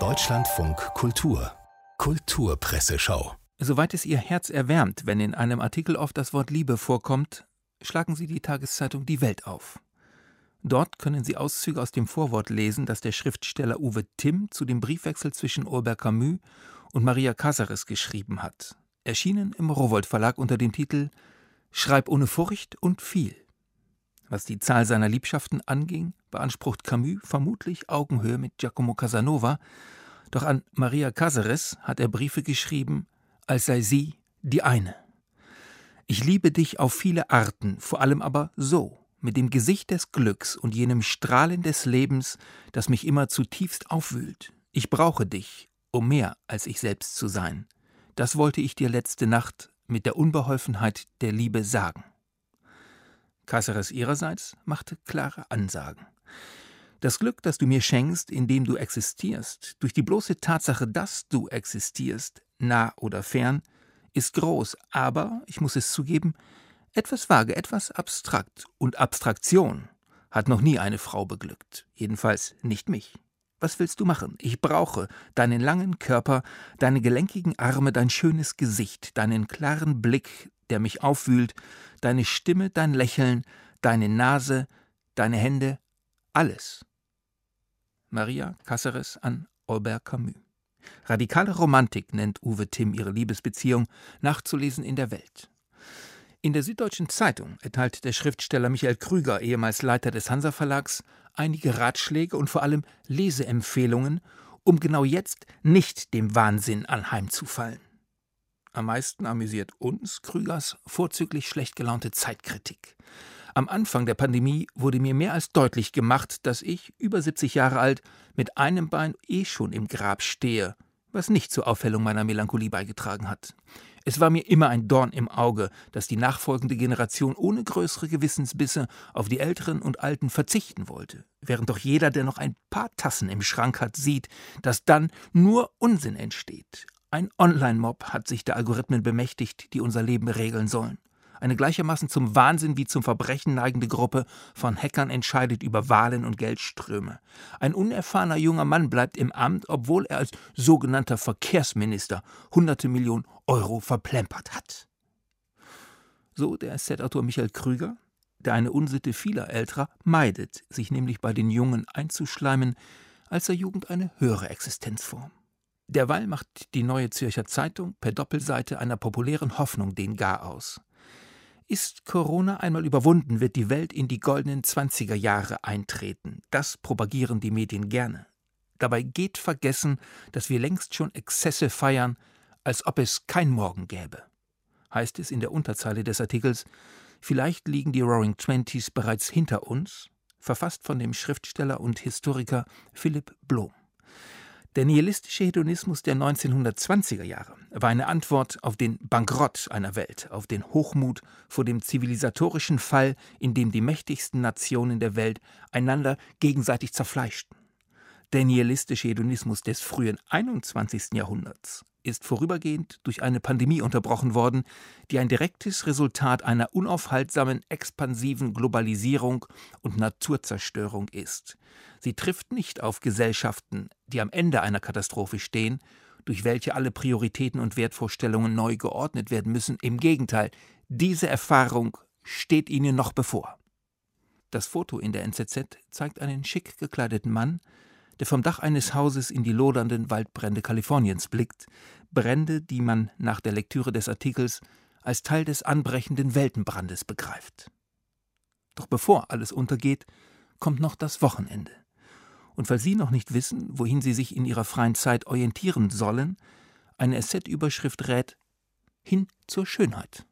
Deutschlandfunk Kultur Kulturpresseschau Soweit es Ihr Herz erwärmt, wenn in einem Artikel oft das Wort Liebe vorkommt, schlagen Sie die Tageszeitung Die Welt auf. Dort können Sie Auszüge aus dem Vorwort lesen, das der Schriftsteller Uwe Timm zu dem Briefwechsel zwischen Albert Camus und Maria Casares geschrieben hat. Erschienen im Rowold Verlag unter dem Titel Schreib ohne Furcht und viel. Was die Zahl seiner Liebschaften anging, beansprucht Camus vermutlich Augenhöhe mit Giacomo Casanova, doch an Maria Casares hat er Briefe geschrieben, als sei sie die eine. Ich liebe dich auf viele Arten, vor allem aber so mit dem Gesicht des Glücks und jenem Strahlen des Lebens, das mich immer zutiefst aufwühlt. Ich brauche dich, um mehr als ich selbst zu sein. Das wollte ich dir letzte Nacht mit der Unbeholfenheit der Liebe sagen. Caceres ihrerseits machte klare Ansagen. Das Glück, das du mir schenkst, indem du existierst, durch die bloße Tatsache, dass du existierst, nah oder fern, ist groß, aber, ich muss es zugeben, etwas vage, etwas abstrakt. Und Abstraktion hat noch nie eine Frau beglückt. Jedenfalls nicht mich. Was willst du machen? Ich brauche deinen langen Körper, deine gelenkigen Arme, dein schönes Gesicht, deinen klaren Blick, der mich aufwühlt, deine Stimme, dein Lächeln, deine Nase, deine Hände, alles. Maria Caceres an Albert Camus. Radikale Romantik nennt Uwe Timm ihre Liebesbeziehung, nachzulesen in der Welt. In der Süddeutschen Zeitung erteilt der Schriftsteller Michael Krüger, ehemals Leiter des Hansa Verlags, einige Ratschläge und vor allem Leseempfehlungen, um genau jetzt nicht dem Wahnsinn anheimzufallen. Am meisten amüsiert uns Krügers vorzüglich schlecht gelaunte Zeitkritik. Am Anfang der Pandemie wurde mir mehr als deutlich gemacht, dass ich, über 70 Jahre alt, mit einem Bein eh schon im Grab stehe, was nicht zur Aufhellung meiner Melancholie beigetragen hat. Es war mir immer ein Dorn im Auge, dass die nachfolgende Generation ohne größere Gewissensbisse auf die Älteren und Alten verzichten wollte, während doch jeder, der noch ein paar Tassen im Schrank hat, sieht, dass dann nur Unsinn entsteht. Ein Online-Mob hat sich der Algorithmen bemächtigt, die unser Leben regeln sollen. Eine gleichermaßen zum Wahnsinn wie zum Verbrechen neigende Gruppe von Hackern entscheidet über Wahlen und Geldströme. Ein unerfahrener junger Mann bleibt im Amt, obwohl er als sogenannter Verkehrsminister hunderte Millionen Euro verplempert hat. So der SZ-Autor Michael Krüger, der eine Unsitte vieler Älterer meidet, sich nämlich bei den Jungen einzuschleimen, als der Jugend eine höhere Existenzform. Derweil macht die Neue Zürcher Zeitung per Doppelseite einer populären Hoffnung den Gar aus. Ist Corona einmal überwunden, wird die Welt in die goldenen 20er Jahre eintreten. Das propagieren die Medien gerne. Dabei geht vergessen, dass wir längst schon Exzesse feiern, als ob es kein Morgen gäbe. Heißt es in der Unterzeile des Artikels, vielleicht liegen die Roaring Twenties bereits hinter uns, verfasst von dem Schriftsteller und Historiker Philipp Blom. Der nihilistische Hedonismus der 1920er Jahre war eine Antwort auf den Bankrott einer Welt, auf den Hochmut vor dem zivilisatorischen Fall, in dem die mächtigsten Nationen der Welt einander gegenseitig zerfleischten. Der nihilistische Hedonismus des frühen 21. Jahrhunderts ist vorübergehend durch eine Pandemie unterbrochen worden, die ein direktes Resultat einer unaufhaltsamen expansiven Globalisierung und Naturzerstörung ist. Sie trifft nicht auf Gesellschaften, die am Ende einer Katastrophe stehen, durch welche alle Prioritäten und Wertvorstellungen neu geordnet werden müssen. Im Gegenteil, diese Erfahrung steht ihnen noch bevor. Das Foto in der NZZ zeigt einen schick gekleideten Mann, der vom Dach eines Hauses in die lodernden Waldbrände Kaliforniens blickt, Brände, die man nach der Lektüre des Artikels als Teil des anbrechenden Weltenbrandes begreift. Doch bevor alles untergeht, kommt noch das Wochenende. Und weil Sie noch nicht wissen, wohin Sie sich in Ihrer freien Zeit orientieren sollen, eine Asset-Überschrift rät hin zur Schönheit.